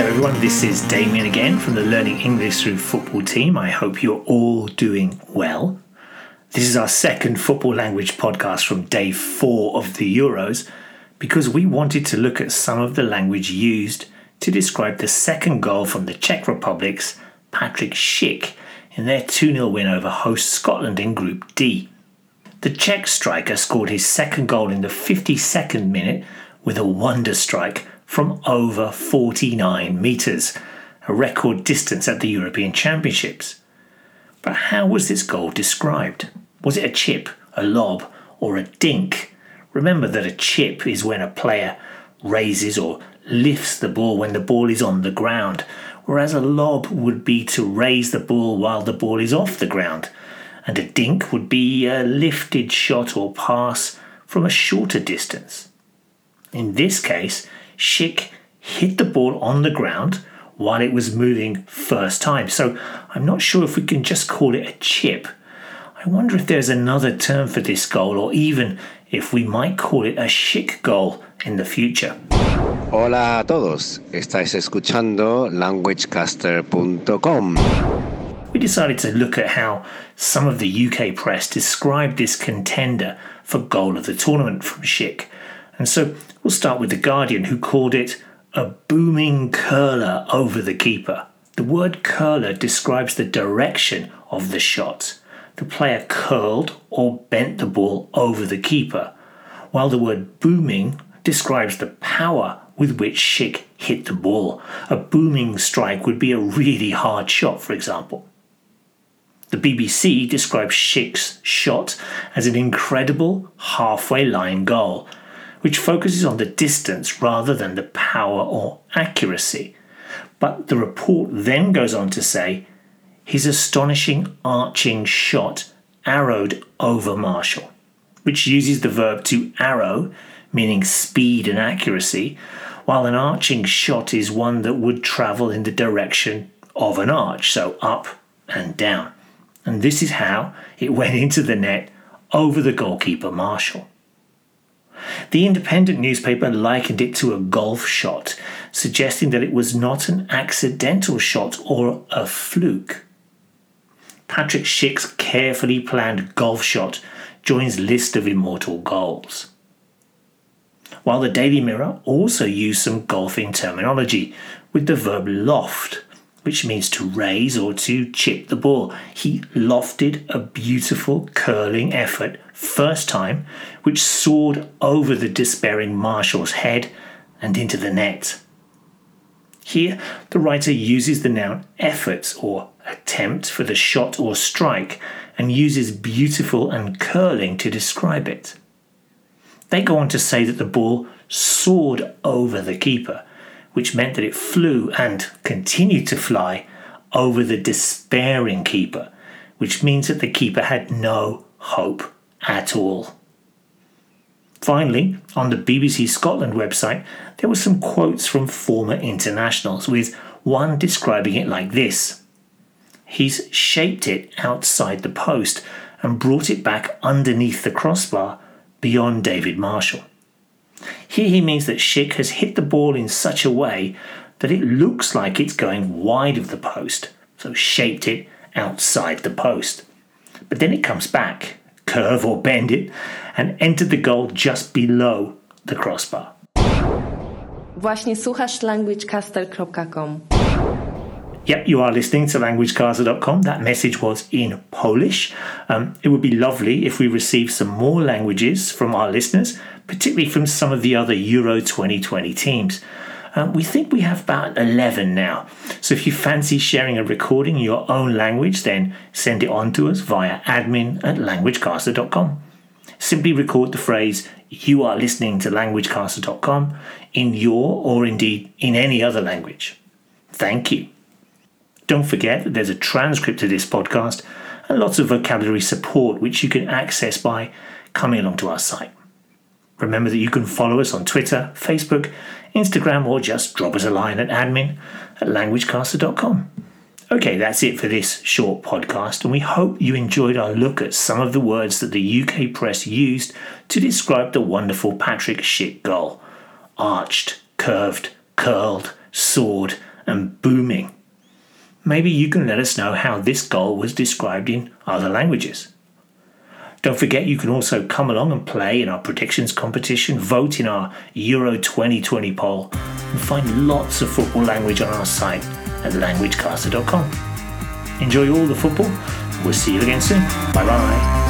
everyone. This is Damien again from the Learning English Through Football team. I hope you're all doing well. This is our second football language podcast from day four of the Euros because we wanted to look at some of the language used to describe the second goal from the Czech Republic's Patrik Schick in their 2 0 win over host Scotland in Group D. The Czech striker scored his second goal in the 52nd minute with a wonder strike from over 49 metres, a record distance at the European Championships. But how was this goal described? Was it a chip, a lob, or a dink? Remember that a chip is when a player raises or lifts the ball when the ball is on the ground, whereas a lob would be to raise the ball while the ball is off the ground, and a dink would be a lifted shot or pass from a shorter distance. In this case, Schick hit the ball on the ground while it was moving first time, so I'm not sure if we can just call it a chip I wonder if there's another term for this goal, or even if we might call it a Schick goal in the future. Hola a todos, estáis escuchando languagecaster.com. We decided to look at how some of the UK press described this contender for goal of the tournament from Schick. And so we'll start with The Guardian, who called it a booming curler over the keeper. The word curler describes the direction of the shot the player curled or bent the ball over the keeper, while the word booming describes the power with which Schick hit the ball. A booming strike would be a really hard shot, for example. The BBC describes Schick's shot as an incredible halfway line goal, which focuses on the distance rather than the power or accuracy. But the report then goes on to say his astonishing arching shot arrowed over Marshall, which uses the verb to arrow, meaning speed and accuracy, while an arching shot is one that would travel in the direction of an arch, so up and down. And this is how it went into the net over the goalkeeper Marshall. The independent newspaper likened it to a golf shot, suggesting that it was not an accidental shot or a fluke. Patrik Schick's carefully planned golf shot joins list of immortal goals. While the Daily Mirror also used some golfing terminology with the verb loft, which means to raise or to chip the ball. He lofted a beautiful curling effort first time, which soared over the despairing Marshall's head and into the net. Here, the writer uses the noun effort or attempt for the shot or strike and uses beautiful and curling to describe it. They go on to say that the ball soared over the keeper, which meant that it flew and continued to fly over the despairing keeper, which means that the keeper had no hope at all. Finally, on the BBC Scotland website, there were some quotes from former internationals, with one describing it like this He's shaped it outside the post and brought it back underneath the crossbar beyond David Marshall. Here he means that Schick has hit the ball in such a way that it looks like it's going wide of the post, so shaped it outside the post. But then it comes back, curve or bend it, and entered the goal just below the crossbar. Właśnie słuchasz languagecaster.com. Yep, you are listening to languagecaster.com. That message was in Polish. Um, it would be lovely if we received some more languages from our listeners, particularly from some of the other Euro 2020 teams. Um, we think we have about 11 now. So if you fancy sharing a recording in your own language, then send it on to us via admin at languagecaster.com. Simply record the phrase, you are listening to languagecaster.com in your or indeed in any other language. Thank you. Don't forget that there's a transcript of this podcast and lots of vocabulary support which you can access by coming along to our site. Remember that you can follow us on Twitter, Facebook, Instagram, or just drop us a line at admin at languagecaster.com. Okay, that's it for this short podcast, and we hope you enjoyed our look at some of the words that the UK press used to describe the wonderful Patrik Schick goal arched, curved, curled, soared, and booming. Maybe you can let us know how this goal was described in other languages. Don't forget you can also come along and play in our predictions competition, vote in our Euro 2020 poll, and find lots of football language on our site at languagecaster.com. Enjoy all the football. We'll see you again soon. Bye bye.